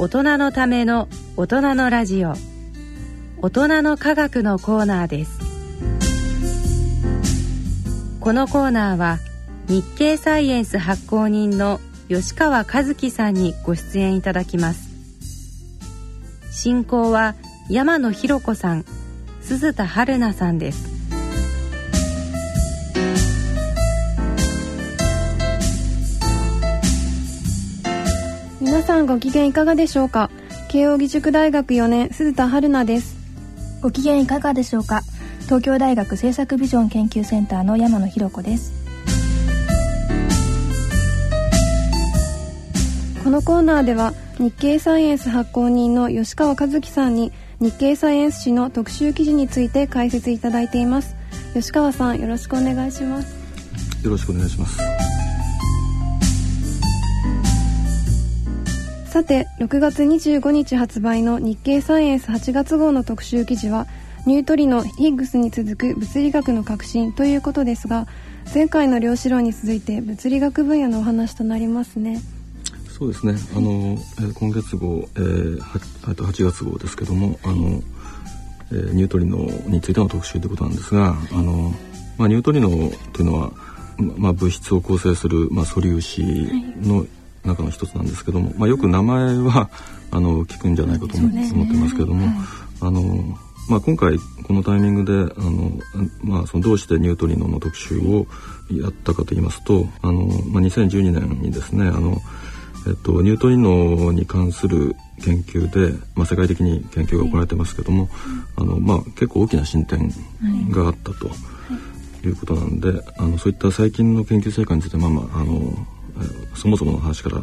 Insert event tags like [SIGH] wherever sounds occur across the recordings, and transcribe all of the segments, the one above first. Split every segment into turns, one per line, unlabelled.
大人のための大人のラジオ。大人の科学のコーナーです。このコーナーは日経サイエンス発行人の吉川和樹さんにご出演いただきます。進行は山野博子さん鈴田春奈さんです。
皆さんご機嫌いかがでしょうか？慶應義塾大学4年鈴田春奈です。
ご機嫌いかがでしょうか？東京大学政策ビジョン研究センターの山野博子です。
このコーナーでは日経サイエンス発行人の吉川和樹さんに日経サイエンス誌の特集記事について解説いただいています。吉川さんよろしくお願いします。
よろしくお願いします
さて6月25日発売の日経サイエンス8月号の特集記事はニュートリノヒッグスに続く物理学の革新ということですが前回の量子論に続いて物理学分野のお話となりますね。
そうですね。あの、え今月号、えー、8, 8月号ですけどもあの、えー、ニュートリノについての特集ということなんですがあの、まあ、ニュートリノというのは、まあ、物質を構成する、まあ、素粒子の中の一つなんですけども、まあ、よく名前は [LAUGHS] あの聞くんじゃないかと思,、ってますけども、あのまあ、今回このタイミングであの、まあ、そのどうしてニュートリノの特集をやったかと言いますとあの、まあ、2012年にですねあの、えっと、ニュートリノに関する研究で、まあ、世界的に研究が行われてますけども、あのまあ、結構大きな進展があったということなんで、あのそういった最近の研究成果についてまあまああのそもそもの話から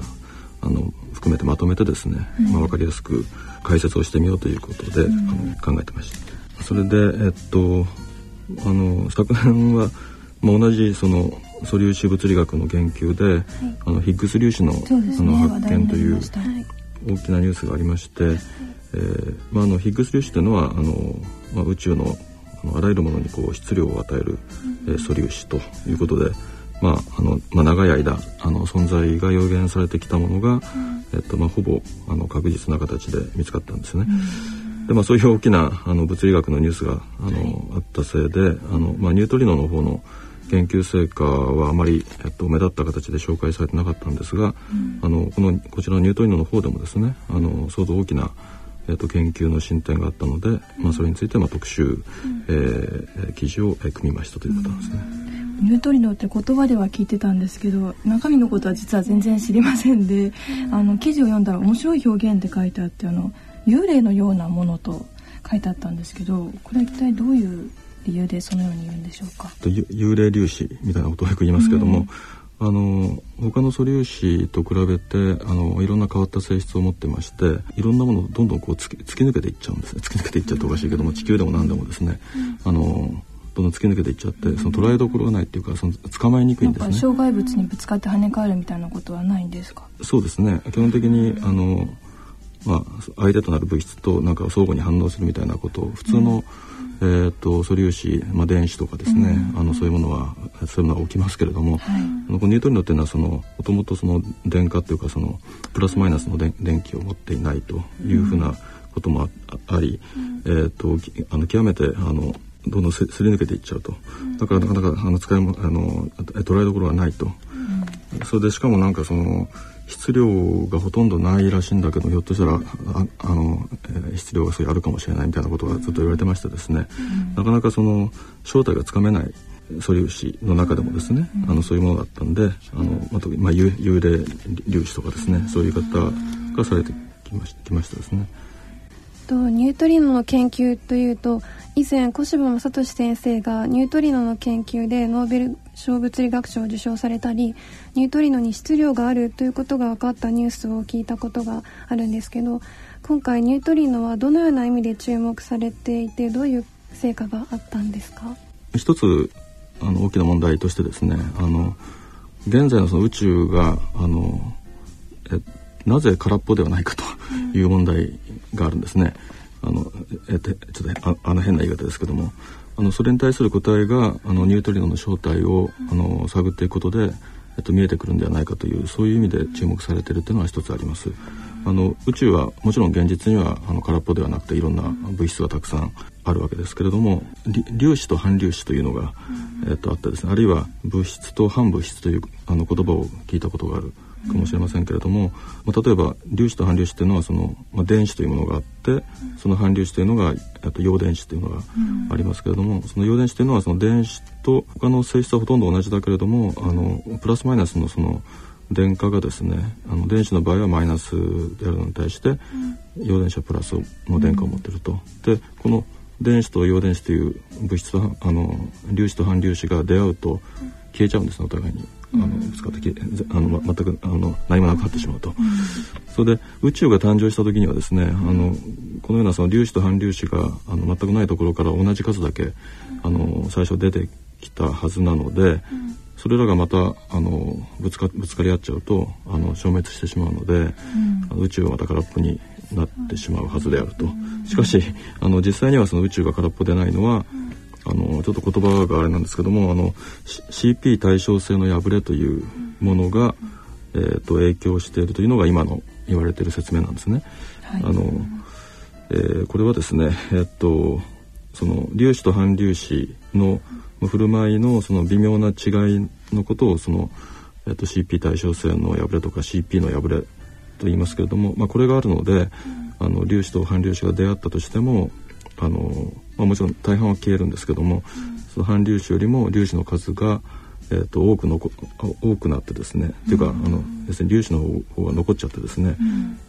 あの含めてまとめてですね、うん、まあ、分かりやすく解説をしてみようということで、うん、考えてました。それで、えっと、あの昨年は、まあ、同じその素粒子物理学の研究で、はい、あのヒッグス粒子の,、ね、あの発見という大きなニュースがありまして、はい、えー、まあ、あのヒッグス粒子というのはあの、まあ、宇宙のあのあらゆるものにこう質量を与える、うん、えー、素粒子ということで。まああのまあ、長い間あの存在が予言されてきたものが、うん、えっとまあ、ほぼあの確実な形で見つかったんですね。でまあ、そういう大きなあの物理学のニュースがあの、はい、あったせいであの、まあ、ニュートリノの方の研究成果はあまり、えっと、目立った形で紹介されてなかったんですが、うん、あのこのこちらのニュートリノの方でもですねあの相当大きなえーと、研究の進展があったので、まあ、それについてまあ特集、うん、えー、記事を、えー、組みましたということなんですね。
ニュートリノって言葉では聞いてたんですけど中身のことは実は全然知りませんで、うん、あの記事を読んだら面白い表現って書いてあってあの幽霊のようなものと書いてあったんですけどこれは一体どういう理由でそのように言うんでしょうか？
幽霊粒子みたいなことをよく言いますけども、うんあの他の素粒子と比べてあのいろんな変わった性質を持ってましていろんなものをどんどんこう突き突き抜けていっちゃうんですね。突き抜けていっちゃっておかしいけども地球でも何でもですね、あのどんどん突き抜けていっちゃってその捉えどころがないっていうかその捕まえにくいんですね。
障害物にぶつかって跳ね返るみたいなことはないんですか？
そうですね。基本的にあのまあ相手となる物質となんか相互に反応するみたいなことを普通の、うんえーと、素粒子、まあ、電子とかですね、うん、あのそういうものはそういうのは起きますけれども、はい、あのニュートリノっていうのはそのもともとその電荷っていうかそのプラスマイナスの電電気を持っていないというふうなこともあり、うん、えーと、あの極めてあのどんどんすり抜けていっちゃうと。だからなかなかあの使いもあの捉えどころがないと、うん、それでしかもなんかその質量がほとんどないらしいんだけどひょっとしたらああの、えー、質量がそういうあるかもしれないみたいなことがずっと言われてましてですね、うん、なかなかその正体がつかめない素粒子の中でもですね、うん、あのそういうものだったんであの、まあ、まあ、幽霊粒子とかですねそういう方がされてきましきましたですね。
とニュートリノの研究というと以前小柴正俊先生がニュートリノの研究でノーベル小物理学賞を受賞されたりニュートリノに質量があるということが分かったニュースを聞いたことがあるんですけど今回ニュートリノはどのような意味で注目されていてどういう成果があったんですか？
一つあの大きな問題としてですねあの現在のその宇宙があのえなぜ空っぽではないかという問題があるんですね。あのえちょっとああの変な言い方ですけどもあのそれに対する答えがあのニュートリノの正体をあの探っていくことで、えっと、見えてくるんではないかというそういう意味で注目されているというのは一つあります。あの宇宙はもちろん現実にはあの空っぽではなくていろんな物質がたくさんあるわけですけれども粒子と反粒子というのが、えー、とあってですね。あるいは物質と反物質というあの言葉を聞いたことがあるかもしれませんけれども、まあ、例えば粒子と反粒子というのはその、まあ、電子というものがあってその反粒子というのがと陽電子というのがありますけれども、その陽電子というのはその電子と他の性質はほとんど同じだけれどもあのプラスマイナスのその電荷がですねあの電子の場合はマイナスであるのに対して、陽電子はプラスの電荷を持っていると。でこの電子と陽電子という物質とあの粒子と反粒子が出会うと消えちゃうんですねお互いに。あのぶつかってあの全くあの何もなくなってしまうと、それで宇宙が誕生した時にはですねあのこのようなその粒子と反粒子があの全くないところから同じ数だけあの最初出てきたはずなので、それらがまたあのぶつかぶつかり合っちゃうとあの消滅してしまうので、うん、宇宙はまた空っぽになってしまうはずであると。しかしあの実際にはその宇宙が空っぽでないのは、あのちょっと言葉があれなんですけどもあの CP 対称性の破れというものが、えーと、影響しているというのが今の言われている説明なんですね。はい、あのえー、これはですね、えっと、その粒子と反粒子の振る舞いのその微妙な違いのことをその、えっと、CP 対称性の破れとか CP の破れと言いますけれども、まあ、これがあるので、うん、あの粒子と反粒子が出会ったとしてもあのまあ、もちろん大半は消えるんですけども、その反粒子よりも粒子の数が、えー、と多くの多くなってですね、っていうかあの要するに粒子の方が残っちゃってですね、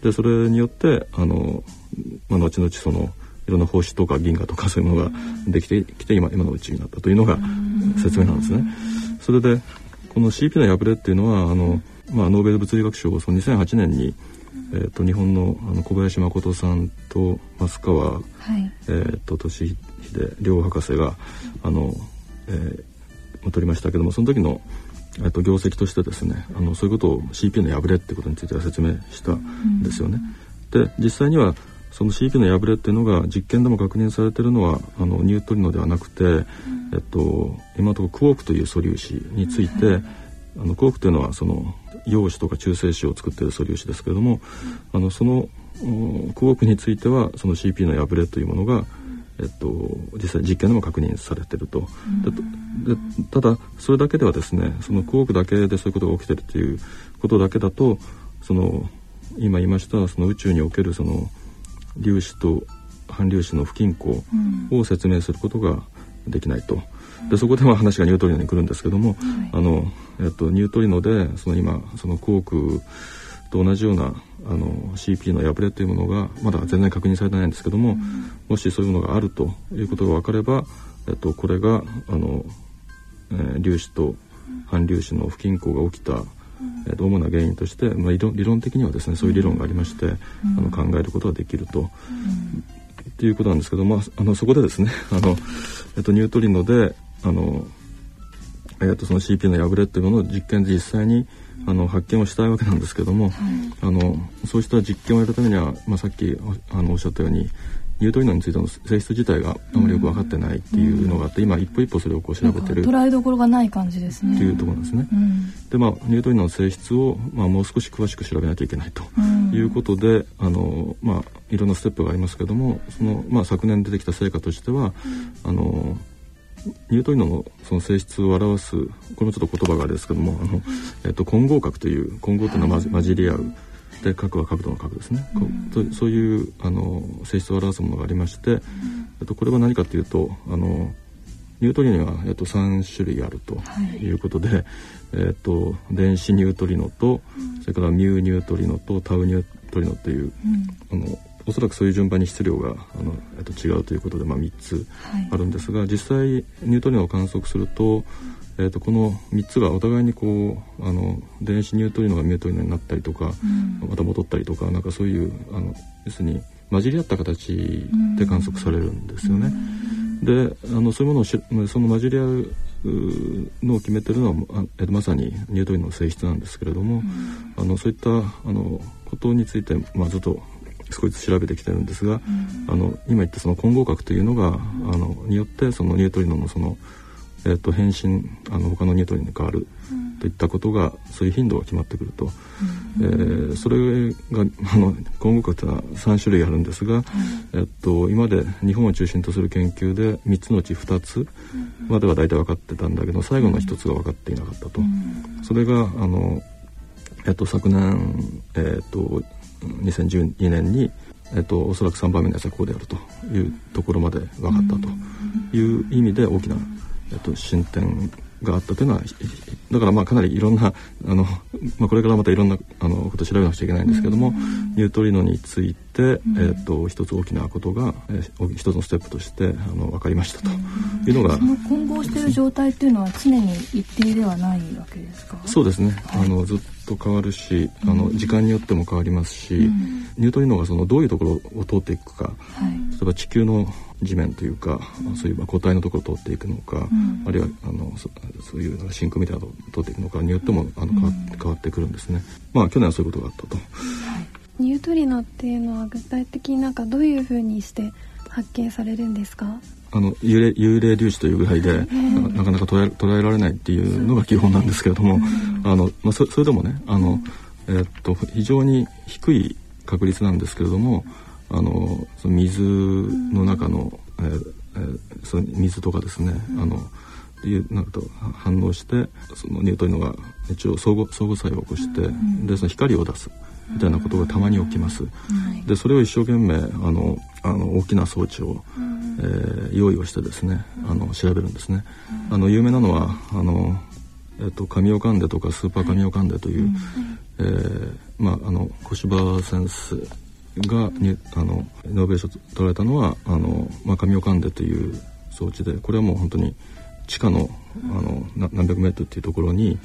でそれによってあの、まあ、後々そのいろんな星とか銀河とかそういうものができてきて今今のうちになったというのが説明なんですね。それでこの CP の破れっていうのはあの、まあ、ノーベル物理学賞をその2008年にえーと、日本のあの小林誠さんと増川、はい。えーと、俊秀両博士があの、えー、取りましたけどもその時の、えーと、業績としてですねあのそういうことを CP の破れってことについては説明したん。ですよね。うん、で実際にはその CP の破れっていうのが実験でも確認されているのはあのニュートリノではなくて、うん、えっと、今のところクォークという素粒子について、はい、あのクォークというのはその陽子とか中性子を作っている素粒子ですけれども、あのそのクォークについてはその CP の破れというものが、えっと、実際実験でも確認されていると。でただそれだけではですねそのクォークだけでそういうことが起きてるということだけだとその今言いましたその宇宙におけるその粒子と反粒子の不均衡を説明することができないと。でそこでまあ話がニュートリノに来るんですけども、はい、あのえっと、ニュートリノでその今そのクォークと同じようなあの CP の破れというものがまだ全然確認されてないんですけども、うん、もしそういうものがあるということが分かれば、えっと、これがあの、えー、粒子と反粒子の不均衡が起きた、えっと、主な原因として、まあ、理論理論的にはですねそういう理論がありまして、うん、あの考えることができると。っていうことなんですけど、まあ、あのそこでですねあの、えっと、ニュートリノであのえー、とその CP の破れっていうものを実験で実際にあの発見をしたいわけなんですけども、はい、あのそうした実験をやるためには、まあ、さっきあのおっしゃったようにニュートリノについての性質自体があまりよく分かってないっていうのがあって、うん、今一歩一歩それをこう調べてる。
捉えどころがない感じですね。
っていうところですね。うん、でまあニュートリノの性質を、まあ、もう少し詳しく調べなきゃいけないということで、うん、あのまあいろんなステップがありますけどもその、まあ、昨年出てきた成果としては、あのニュートリノのその性質を表すこれもちょっと言葉があれですけどもあの、えっと、混合核という混合というのは混じり合うで核は角度の核ですね、うん、そういうあの性質を表すものがありまして、うん、と、これは何かというとあのニュートリノには、えっと、3種類あるとい。うことで、はい、えっと、電子ニュートリノと、それからミューニュートリノとタウニュートリノという、あのおそらくそういう順番に質量があの、えっと、違うということで、まあ、3つあるんですが、はい、実際ニュートリノを観測すると,、えーと、この3つがお互いにこうあの電子ニュートリノがミュートリノになったりとか、うん、また戻ったりとかなんかそういうあの要するに混じり合った形で観測されるんですよね。であのそういうものをしその混じり合うのを決めてるのはままさにニュートリノの性質なんですけれども、うん、あのそういったあのことについて、まあ、ずっと少しずつ調べてきてるんですが、うん、あの今言ったその混合核というのが、うん、あのによってそのニュートリノのそのえー、と変身あの他のニュートリノに変わるといったことがそういう頻度が決まってくると、えー、それがあの今後というのは3種類あるんですが、えっと、今まで日本を中心とする研究で3つのうち2つまでは大体分かってたんだけど最後の1つが分かっていなかったと。それがあの、えっと、昨年、えっと、2012年にえっと、おそらく3番目のやつはこうであるというところまで分かったという意味で大きな、えっと、進展があったというのはだからまあかなりいろんなあの、まあ、これからまたいろんなあのことを調べなくちゃいけないんですけども、ニュートリノについて、えー、と一つ大きなことが、えー、一つのステップとしてあの分かりましたと。いうのが、
その混合している状態っていうのは常に一定ではないわけですか？
そうですね、はい、あのずっと変わるしあの時間によっても変わりますし、うん、ニュートリノがそのどういうところを通っていくか、はい、例えば地球の地面というか、うん、そういう固体のところを通っていくのか、うん、あるいはあのそそういう真空みたいなのを通っていくのかによってもあの変わ変わってくるんですね。まあ去年はそういうことがあったと。はい、
ニュートリノっていうのは具体的になんかどういうふうにして発見されるんですか？
あの幽霊幽霊粒子というぐらいで、なかなか捉え捉えられないっていうのが基本なんですけれども、あのまあ、そそれでもねあの、えー、っと非常に低い確率なんですけれどもあのその水の中の、えーえー、その水とかですね、あのいうなると反応してそのニュートリノが一応相互相互作用を起こして、でその光を出す。みたいなことがたまに起きます。でそれを一生懸命あのあの大きな装置を、えー、用意をしてですねあの調べるんですね。あの有名なのはあのえっと神尾関デとかスーパー神尾関デという、えー、まああの小柴先生がにあのノーベル賞取られたのはあの、まあ、神尾関デという装置でこれはもう本当に地下のあの何百メートルっていうところに、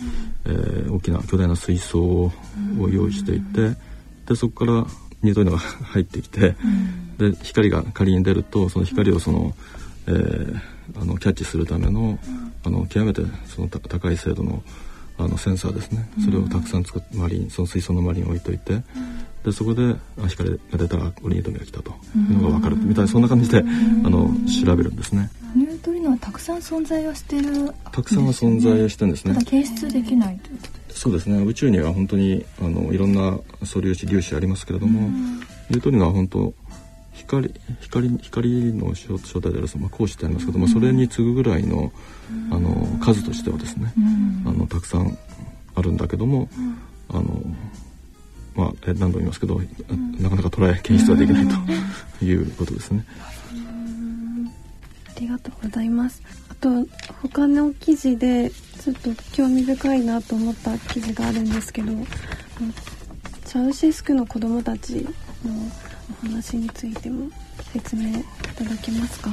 えー、大きな巨大な水槽を用意していてでそこからニュートリノが [LAUGHS] 入ってきて、で光が仮に出るとその光をその、えー、あのキャッチするためのあの極めてその高い精度のあのセンサーですね。それをたくさん作って周りにその水槽の周りに置いといて、でそこで光が出たらオリニートミが来たと。いうのが分かるみたいなそんな感じであの調べるんですね。
ニュートリノはたくさん存在はしてる、ね、
たくさんは存在はしてるんですね。
ただ検出できないということです
そうですね。宇宙には本当にあのいろんな素粒子粒子ありますけれども、ニュートリノは本当光光光の正体であるその光子ってありますけども、それに次ぐぐらいのあの数としてはですね、あのたくさんあるんだけども、あのまあ何度も言いますけど、なかなか捉え検出はできないということですね。
ありがとうございます。あと他の記事でちょっと興味深いなと思った記事があるんですけど、チャウシェスクの子供たちのお話についても説明いただけますか？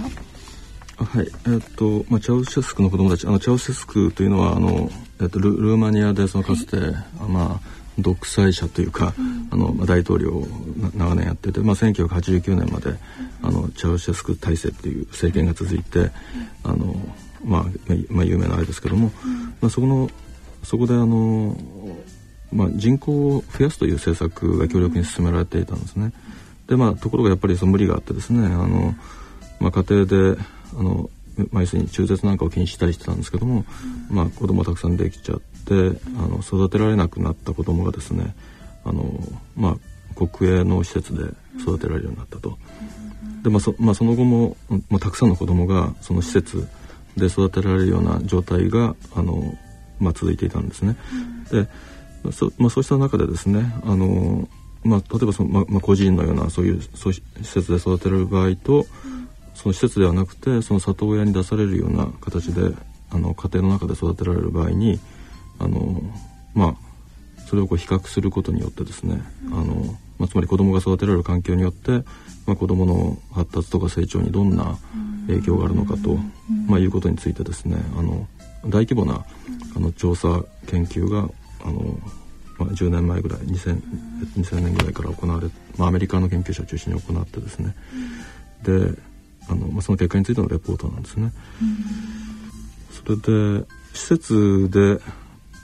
はい、えっと、まあ、チャウシェスクの子供たち、あのチャウシェスクというのは、あの、えっと、ルルーマニアで、そのかつて、はい、まあ。独裁者というか、うん、あの、まあ、大統領を長年やってて、まあ、1989年まで、あのチャウシェスク体制っていう政権が続いて、あの、まあ、まあ、有名なあれですけども、まあ、そこのそこであの、まあ、人口を増やすという政策が強力に進められていたんですね。でまあところがやっぱりその無理があってですねあの、まあ、家庭であの、まあ、要するに中絶なんかを禁止したりしてたんですけども、まあ、子供たくさんできちゃってあの育てられなくなった子供がですねあの、まあ、国営の施設で育てられるようになったと。でまあそまあ、その後も、まあ、たくさんの子供がその施設で育てられるような状態があの、まあ、続いていたんですね。でそ,、まあ、そうした中でですねあの、まあ、例えばその、ままあ、個人のようなそういうそう施設で育てられる場合と、その施設ではなくてその里親に出されるような形であの家庭の中で育てられる場合にあのまあそれをこう比較することによってですね、あのまあ、つまり子供が育てられる環境によって、まあ、子供の発達とか成長にどんな影響があるのかと、まあ、いうことについてですねあの大規模なあの調査研究があの、まあ、10年前ぐらい 2000, 2000年ぐらいから行われ、まあ、アメリカの研究者を中心に行ってですねであの、まあ、その結果についてのレポートなんですね。それで施設で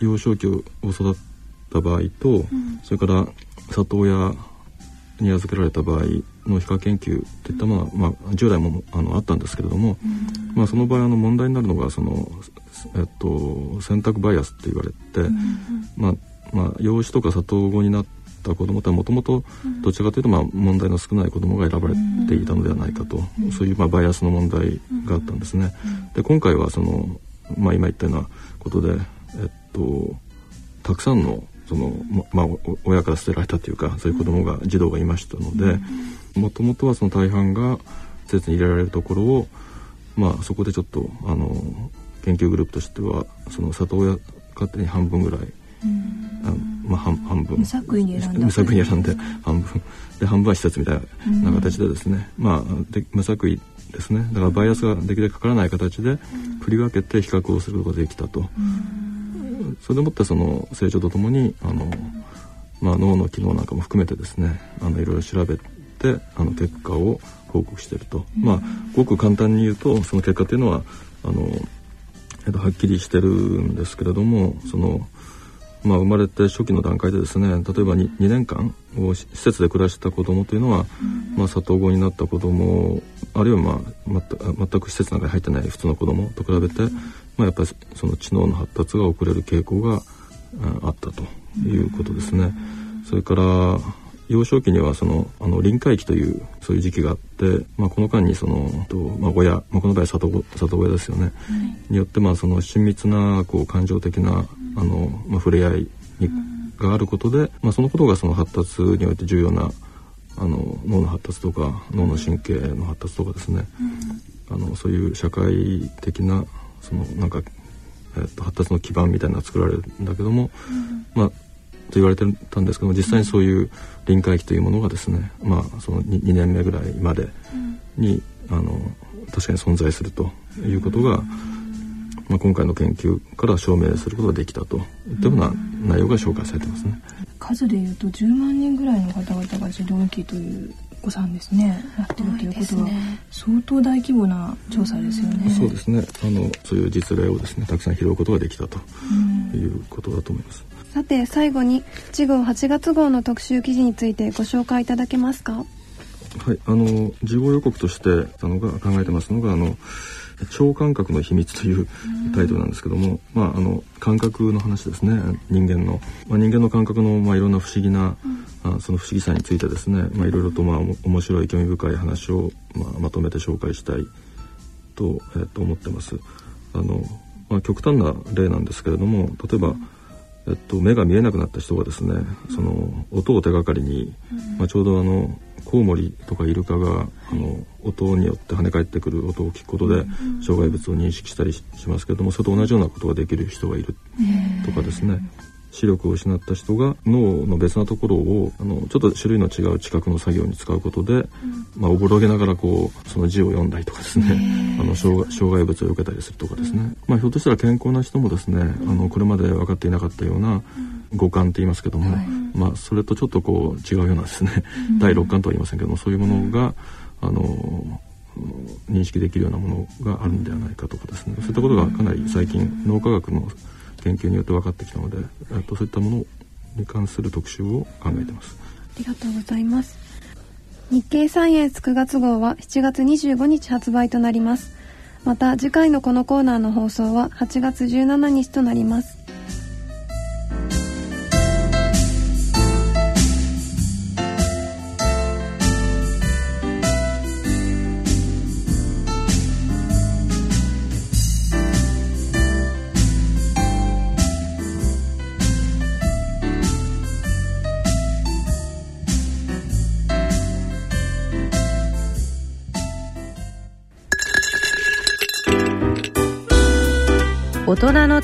幼少期を育った場合と、それから里親に預けられた場合の皮下研究といったものは、まあ、従来もあのあったんですけれども、まあ、その場合あの問題になるのがその、えっと、選択バイアスって言われて、まあまあ、養子とか里子になった子どもとはもともとどちらかというとまあ問題の少ない子どもが選ばれていたのではないかと、そういうまあバイアスの問題があったんですね。で今回はその、まあ、今言ったようなことで、えっと、たくさんのその、まあ、親から捨てられたというかそういう子供が児童がいましたのでもともとはその大半が施設に入れられるところを、まあ、そこでちょっとあの研究グループとしてはその里親家庭に半分ぐらい。あまあ、半半分。
無作為に選んで
無作為に選んで半分で半分は施設みたいな形でですね、まあで無作為ですね。だからバイアスができるだけかからない形で振り分けて比較をすることができたと。それでもってその成長とともにあの、まあ、脳の機能なんかも含めてですねあのいろいろ調べてあの結果を報告していると、まあごく簡単に言うとその結果というのはあの、えっと、はっきりしてるんですけれどもその、まあ、生まれて初期の段階でですね例えば 2, 2年間を施設で暮らした子どもというのは、まあ、里子になった子どもあるいは、まあ、全く施設なんかに入ってない普通の子どもと比べて、まあ、やっぱりその知能の発達が遅れる傾向があったということですね。それから幼少期にはそのあの臨界期というそういう時期があって、まあ、この間にそのと、まあ、親、まあ、この場合里里親ですよね、はい、によってまあその親密なこう感情的なあの、まあ、触れ合いに、があることで、まあ、そのことがその発達において重要なあの脳の発達とか脳の神経の発達とかですね、あのそういう社会的なそのなんか、えー、と発達の基盤みたいなのが作られるんだけども、まあと言われてたんですけども実際にそういう臨界期というものがですね、まあ、その 2, 2年目ぐらいまでに、あの確かに存在するということが、まあ、今回の研究から証明することができたといったような内容が紹介されてますね。
数でいうと10万人ぐらいの方々が児童期という子さんですねなってるということは、相当大規模な調査ですよね。
そうですねあのそういう実例をですねたくさん拾うことができたということだと思います。
さて最後に次号8月号の特集記事についてご紹介いただけますか？は
いあの事後予告としてあのが考えてますのがあの超感覚の秘密というタイトルなんですけども、まあ、あの感覚の話ですね。人間の、まあ、人間の感覚の、まあ、いろんな不思議な、うん、あその不思議さについてですね、まあ、いろいろと、まあ、面白い興味深い話を、まあ、まとめて紹介したいと,、えー、と思ってます。あのまあ、極端な例なんですけれども例えば、えっと、目が見えなくなった人がですねその音を手がかりに、まあ、ちょうどあのコウモリとかイルカがあの音によって跳ね返ってくる音を聞くことで障害物を認識したりしますけれどもそれと同じようなことができる人がいるとかですね。視力を失った人が脳の別なところをあのちょっと種類の違う知覚の作業に使うことで、うん、まあ、おぼろげながらこうその字を読んだりとかですね。あの障害物を受けたりするとかですね、うん、まあ、ひょっとしたら健康な人もですね、あのこれまで分かっていなかったような五感って言いますけども、はい、まあ、それとちょっとこう違うようなですね、第六感とは言いませんけどもそういうものが、あの認識できるようなものがあるんではないかとかですねそういったことがかなり最近脳科学の研究によって分かってきたので、えっと、そういったものに関する特集を考えてます。
ありがとうございます。日経サイエンス9月号は7月25日発売となります。また次回のこのコーナーの放送は8月17日となります。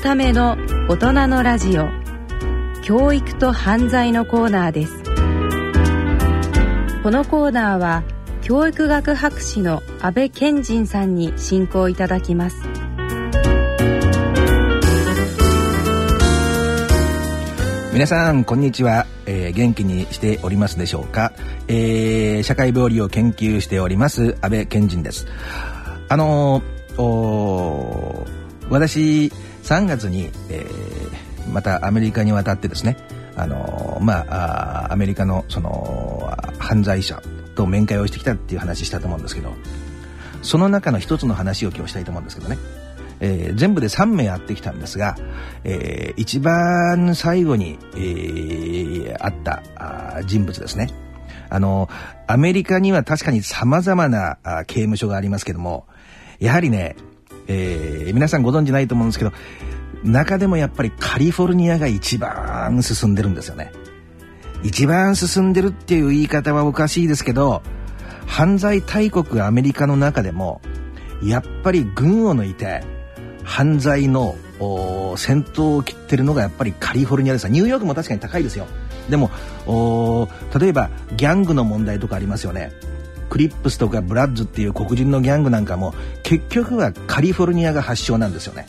ための大人のラジオ。教育と犯罪のコーナーです。このコーナーは教育学博士の安倍賢人さんに進行いただきます。
皆さんこんにちは、えー、元気にしておりますでしょうか、えー、社会病理を研究しております安倍賢人です。あのー私3月に、えー、またアメリカに渡ってですねあのまあアメリカのその犯罪者と面会をしてきたっていう話したと思うんですけどその中の一つの話を今日したいと思うんですけどね、えー、全部で3名会ってきたんですが、えー、一番最後に、えー、会った人物ですね。あのアメリカには確かに様々な刑務所がありますけどもやはりね、えー、皆さんご存知ないと思うんですけど中でもやっぱりカリフォルニアが一番進んでるんですよね。一番進んでるっていう言い方はおかしいですけど、犯罪大国アメリカの中でも、やっぱり群を抜いて、犯罪の先頭を切ってるのがやっぱりカリフォルニアです。ニューヨークも確かに高いですよ。でも、例えばギャングの問題とかありますよね。クリップスとかブラッズっていう黒人のギャングなんかも結局はカリフォルニアが発祥なんですよね。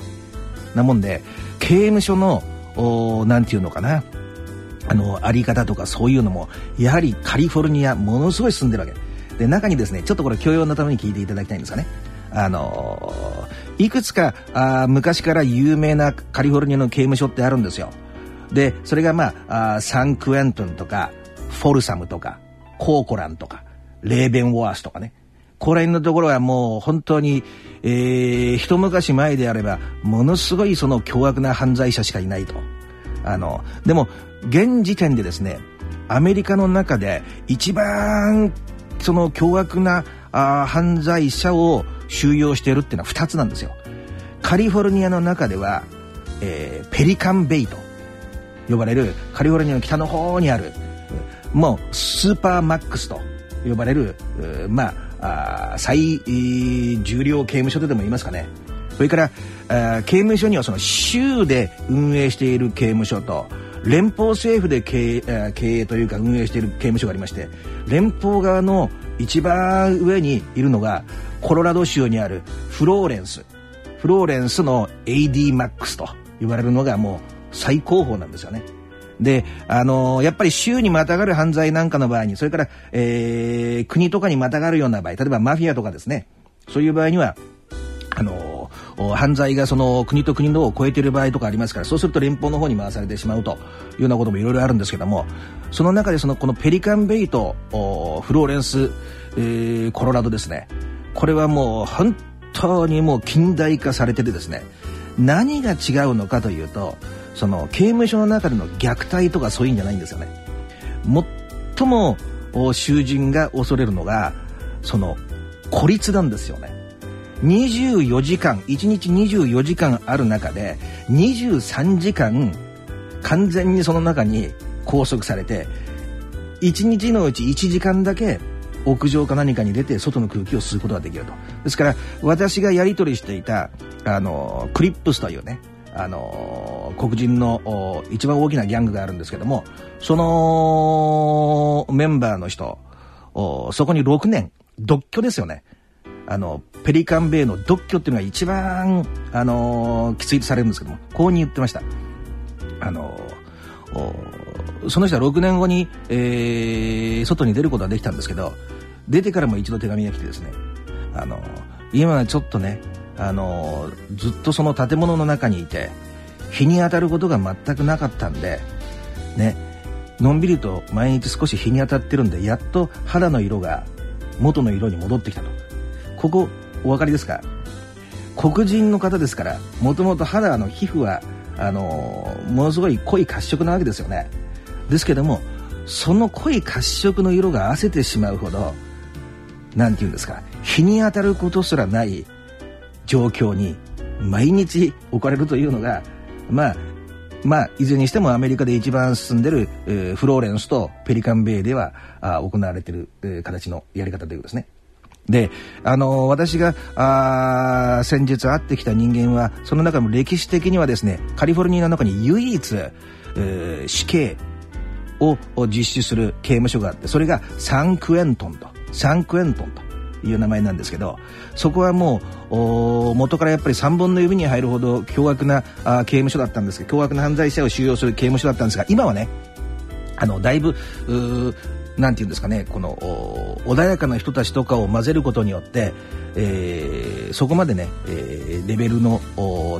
なもんで刑務所の何て言うのかな。あのあり方とかそういうのもやはりカリフォルニアものすごい進んでるわけ。で中にですねちょっとこれ教養のために聞いていただきたいんですがね。あのいくつかあ昔から有名なカリフォルニアの刑務所ってあるんですよ。でそれがまああサンクエントンとかフォルサムとかコーコランとかレーベンワースとかねこら辺のところはもう本当に、えー、一昔前であれば、ものすごいその凶悪な犯罪者しかいないと。あの、でも、現時点でですね、アメリカの中で一番その凶悪なあ犯罪者を収容しているっていうのは2つなんですよ。カリフォルニアの中では、えー、ペリカンベイと呼ばれるカリフォルニアの北の方にあるもうスーパーマックスと呼ばれるまあ最重量刑務所とでも言いますかねそれから刑務所にはその州で運営している刑務所と連邦政府で経営経営というか運営している刑務所がありまして連邦側の一番上にいるのがコロラド州にあるフローレンスフローレンスの AD と呼ばれるのがもう最高峰なんですよね。で、あのー、やっぱり州にまたがる犯罪なんかの場合に、それから、えー、国とかにまたがるような場合、例えばマフィアとかですね、そういう場合には、あのー、犯罪がその国と国のを超えている場合とかありますから、そうすると連邦の方に回されてしまうというようなこともいろいろあるんですけども、その中でそのこのペリカンベイとフローレンス、えー、コロラドですね、これはもう本当にもう近代化されててですね、何が違うのかというと、その刑務所の中での虐待とかそういうんじゃないんですよね。最も囚人が恐れるのがその孤立なんですよね。24時間1日24時間ある中で23時間完全にその中に拘束されて1日のうち1時間だけ屋上か何かに出て外の空気を吸うことができると。ですから私がやり取りしていたあのクリップスというねあの黒人の一番大きなギャングがあるんですけどもそのメンバーの人そこに6年独居ですよね。あのペリカンベイの独居っていうのが一番、あのきついとされるんですけどもこうに言ってました。あのその人は6年後に、えー、外に出ることはできたんですけど出てからも一度手紙が来てですねあの今はちょっとねあのずっとその建物の中にいて日に当たることが全くなかったんでねのんびりと毎日少し日に当たってるんでやっと肌の色が元の色に戻ってきたと。ここお分かりですか？黒人の方ですからもともと肌の皮膚はあのものすごい濃い褐色なわけですよね。ですけどもその濃い褐色の色が汗てしまうほど何て言うんですか日に当たることすらない状況に毎日置かれるというのがまあまあ、いずれにしてもアメリカで一番進んでる、えー、フローレンスとペリカンベイではあ行われてる、えー、形のやり方ということですね。で、あのー、私があ先日会ってきた人間はその中でも歴史的にはですねカリフォルニアの中に唯一、えー、死刑を実施する刑務所があってそれがサンクエントンとサンクエントンという名前なんですけどそこはもう元からやっぱり3本の指に入るほど凶悪なあ刑務所だったんですけど凶悪な犯罪者を収容する刑務所だったんですが今はねあのだいぶなんて言うんですかねこの穏やかな人たちとかを混ぜることによって、えー、そこまでね、えー、レベルの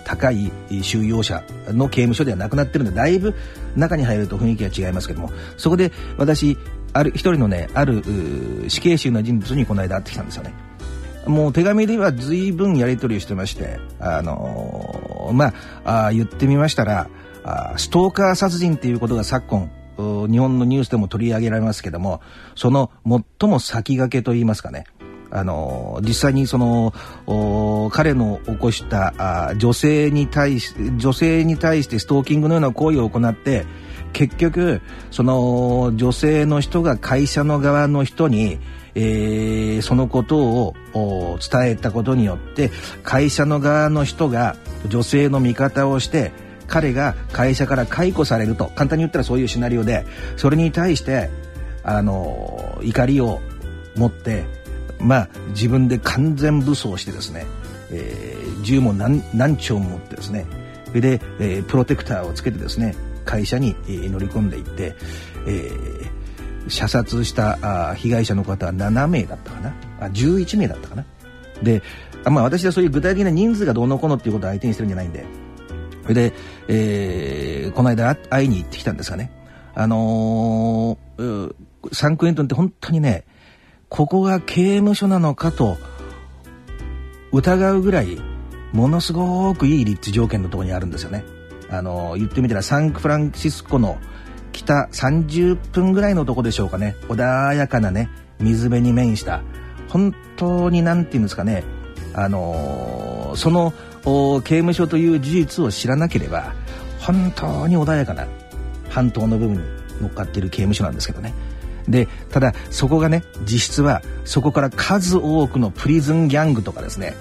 高い収容者の刑務所ではなくなってるんでだいぶ中に入ると雰囲気が違いますけどもそこで私ある一人のねある死刑囚の人物にこの間会ってきたんですよね。もう手紙では随分やり取りをしてましてあのー、まあ言ってみましたらあストーカー殺人っていうことが昨今日本のニュースでも取り上げられますけどもその最も先駆けといいますかね。あの実際にその彼の起こしたあ女性に対し女性に対してストーキングのような行為を行って結局その女性の人が会社の側の人にえー、そのことを伝えたことによって会社の側の人が女性の味方をして彼が会社から解雇されると。簡単に言ったらそういうシナリオでそれに対してあの怒りを持ってまあ自分で完全武装してですね、えー、銃も何何丁も持ってですねそれで、えー、プロテクターをつけてですね会社に、乗り込んでいって、えー、射殺した被害者の方は7名だったかな？あ11名だったかな？でまあ私はそういう具体的な人数がどうのこうのっていうことを相手にしてるんじゃないんで。それで、えー、この間会いに行ってきたんですがね。あのー、サンクエントンって本当にねここが刑務所なのかと疑うぐらいものすごくいい立地条件のところにあるんですよね。あの言ってみたらサンフランシスコの北30分ぐらいのとこでしょうかね。穏やかなね水辺に面した。本当に何て言うんですかね。あのその刑務所という事実を知らなければ本当に穏やかな半島の部分に乗っかっている刑務所なんですけどね。でただそこがね実質はそこから数多くのプリズンギャングとかですね。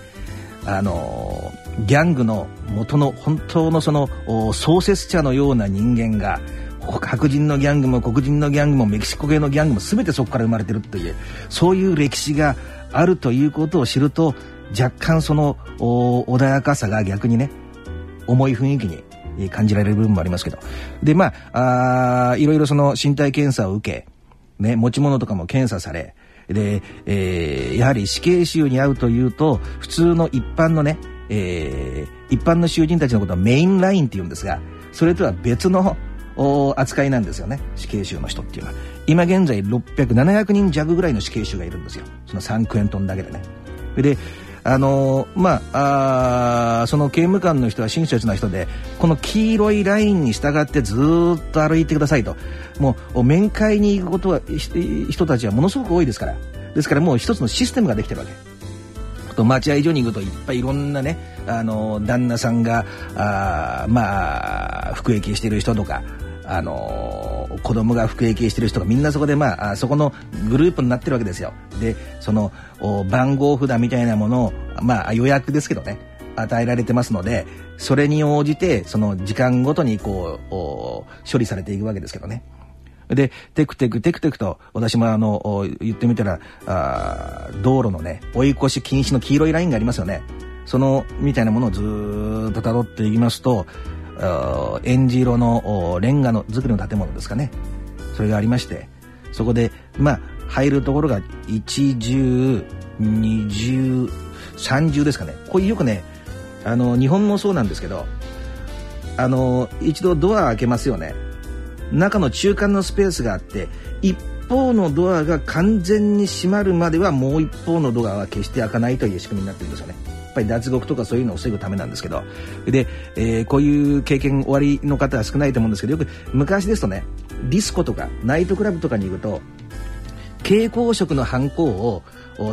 あのギャングの元の本当のその創設者のような人間が白人のギャングも黒人のギャングもメキシコ系のギャングも全てそこから生まれてるというそういう歴史があるということを知ると若干その穏やかさが逆にね重い雰囲気に感じられる部分もありますけど。でまああいろいろその身体検査を受けね、持ち物とかも検査され、で、えー、やはり死刑囚に会うというと、普通の一般のね、えー、一般の囚人たちのことはメインラインって言うんですが、それとは別の扱いなんですよね、死刑囚の人っていうのは。今現在600、700人弱ぐらいの死刑囚がいるんですよ。そのサンクエントンだけでね。で、あのー、まああその刑務官の人は親切な人でこの黄色いラインに従ってずっと歩いてくださいともう面会に行くことは人たちはものすごく多いですからですからもう一つのシステムができてるわけ。と待合所に行くといっぱいいろんなねあの旦那さんがあまあ服役してる人とかあのー、子供が服役してる人がみんなそこでまあそこのグループになってるわけですよ。でその番号札みたいなものをまあ予約ですけどね与えられてますのでそれに応じてその時間ごとにこう処理されていくわけですけどね。でテクテクテクテクと私もあの言ってみたらあ道路のね追い越し禁止の黄色いラインがありますよね。そのみたいなものをずっと辿っていきますとえんじ色のレンガの作りの建物ですかね。それがありましてそこでまあ入るところが1重20 30ですかね。これよくねあの日本もそうなんですけどあの一度ドア開けますよね。中の中間のスペースがあって一方のドアが完全に閉まるまではもう一方のドアは決して開かないという仕組みになってるんですよね。ぱり脱獄とかそういうのを防ぐためなんですけど。で、えー、こういう経験終わりの方は少ないと思うんですけどよく昔ですとねディスコとかナイトクラブとかに行くと蛍光色のハンコを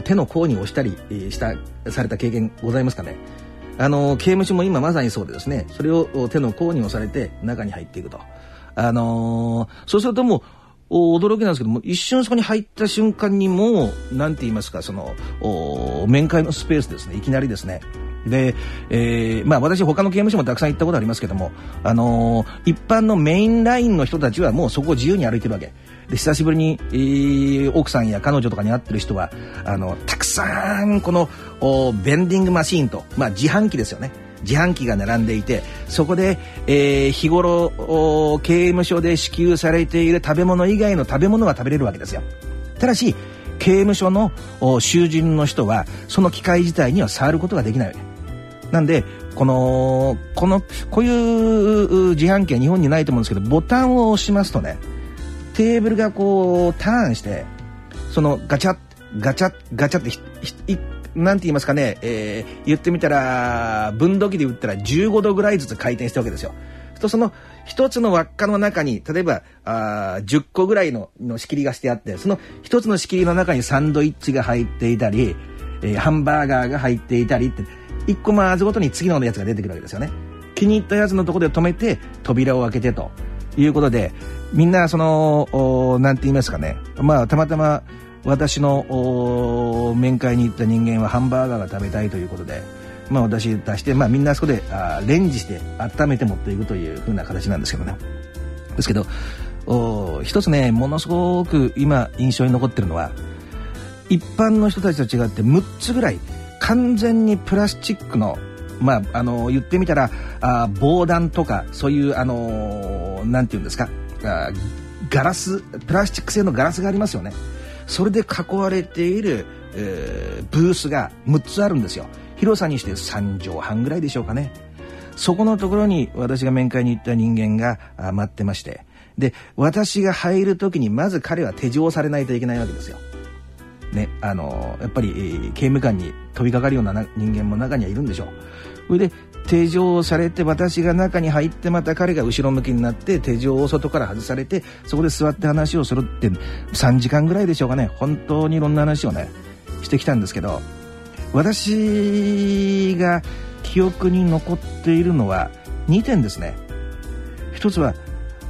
手の甲に押したりしたされた経験ございますかね。あの刑務所も今まさにそうでですねそれを手の甲に押されて中に入っていくと。あのー、そうするともう驚きなんですけども一瞬そこに入った瞬間にもう何て言いますかその面会のスペースですねいきなりですねで、えー、まあ私他の刑務所もたくさん行ったことありますけども、あのー、一般のメインラインの人たちはもうそこを自由に歩いてるわけ。で、久しぶりに、えー、奥さんや彼女とかに会ってる人は、あの、たくさんこの、ベンディングマシーンと、まあ自販機ですよね。自販機が並んでいてそこで、えー、日頃刑務所で支給されている食べ物以外の食べ物が食べれるわけですよ。ただし刑務所の囚人の人はその機械自体には触ることができない。わけなんでこのこのこういう自販機は日本にないと思うんですけどボタンを押しますとねテーブルがこうターンしてそのガチャガチャガチャってなんて言いますかね、えー、言ってみたら分度器で打ったら15度ぐらいずつ回転したわけですよ。とその一つの輪っかの中に例えばあ10個ぐらいのの仕切りがしてあってその一つの仕切りの中にサンドイッチが入っていたり、えー、ハンバーガーが入っていたりって一個回すごとに次のやつが出てくるわけですよね。気に入ったやつのとこで止めて扉を開けてということでみんなその何て言いますかねまあたまたま私の面会に行った人間はハンバーガーが食べたいということで、まあ、私出して、まあ、みんなそこであレンジして温めて持っていくというふうな形なんですけどね。ですけどお一つねものすごく今印象に残ってるのは一般の人たちと違って6つぐらい完全にプラスチックのまあ、あの言ってみたらあ防弾とかそういうあのなんて言うんですかあガラスプラスチック製のガラスがありますよね。それで囲われている、えー、ブースが6つあるんですよ。広さにして3畳半ぐらいでしょうかね。そこのところに私が面会に行った人間が待ってまして。で私が入る時にまず彼は手錠されないといけないわけですよ。ね、あのやっぱり、えー、刑務官に飛びかかるような人間も中にはいるんでしょう。それで手錠をされて私が中に入ってまた彼が後ろ向きになって手錠を外から外されてそこで座って話をするって3時間ぐらいでしょうかね。本当にいろんな話をねしてきたんですけど私が記憶に残っているのは2点ですね。一つは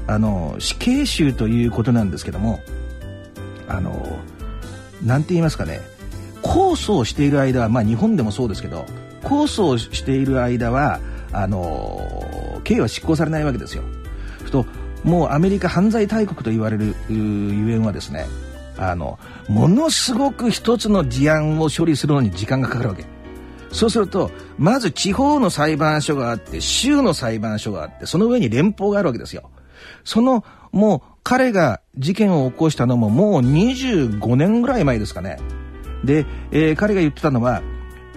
あの死刑囚ということなんですけどもあの何て言いますかね。控訴をしている間はまあ日本でもそうですけど控訴をしている間はあの刑は執行されないわけですよ。ともうアメリカ犯罪大国と言われるゆえんはですねあのものすごく一つの事案を処理するのに時間がかかるわけ。そうするとまず地方の裁判所があって州の裁判所があってその上に連邦があるわけですよ。そのもう彼が事件を起こしたのももう25年ぐらい前ですかね。で、えー、彼が言ってたのは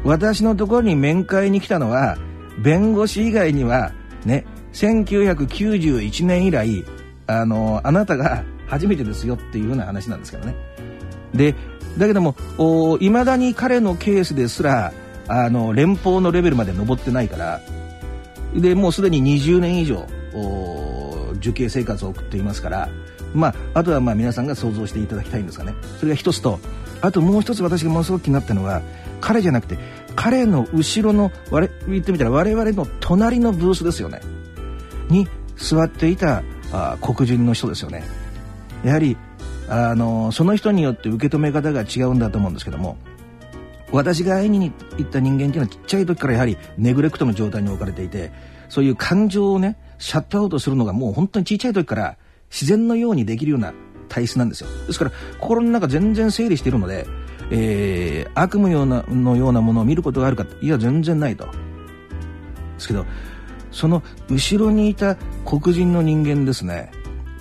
私のところに面会に来たのは弁護士以外にはね1991年以来あのあなたが初めてですよっていうような話なんですけどね。でだけどもいまだに彼のケースですらあの連邦のレベルまで上ってないからでもうすでに20年以上受刑生活を送っていますからまああとはまあ皆さんが想像していただきたいんですがね。それが一つとあともう一つ私がものすごく気になったのは彼じゃなくて彼の後ろの我言ってみたら我々の隣のブースですよね。に座っていたあ黒人の人ですよね。やはりあのその人によって受け止め方が違うんだと思うんですけども私が会いに行った人間っていうのはちっちゃい時からやはりネグレクトの状態に置かれていてそういう感情をねシャットアウトするのがもう本当にちっちゃい時から自然のようにできるような体質なんですよ。ですから心の中全然整理しているのでえー、悪夢ようなのようなものを見ることがあるかいや全然ないと。ですけどその後ろにいた黒人の人間ですね。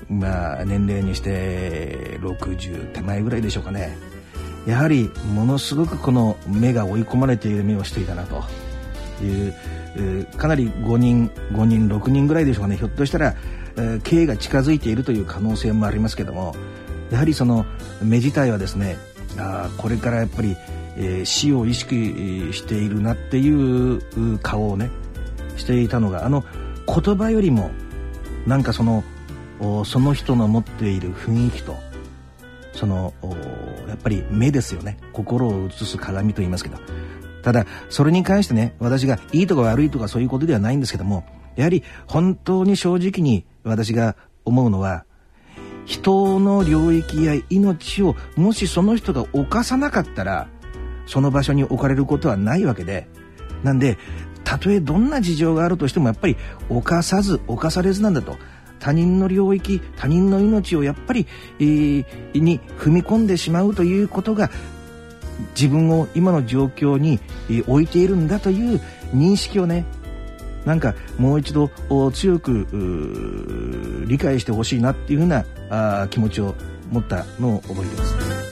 まあ年齢にして60手前ぐらいでしょうかね。やはりものすごくこの目が追い込まれている目をしていたなと。いう、えー、かなり5人5人6人ぐらいでしょうかね。ひょっとしたら、えー、刑が近づいているという可能性もありますけども。やはりその目自体はですねあこれからやっぱり、えー、死を意識しているなっていう顔をねしていたのがあの言葉よりもなんかそのその人の持っている雰囲気とそのやっぱり目ですよね。心を映す鏡と言いますけど。ただそれに関してね私がいいとか悪いとかそういうことではないんですけどもやはり本当に正直に私が思うのは人の領域や命をもしその人が犯さなかったらその場所に置かれることはないわけで。なんでたとえどんな事情があるとしてもやっぱり犯さず犯されずなんだと。他人の領域他人の命をやっぱり、えー、に踏み込んでしまうということが自分を今の状況に、置いているんだという認識をねなんかもう一度強く理解してほしいなっていうふうなあ気持ちを持ったのを覚えてます。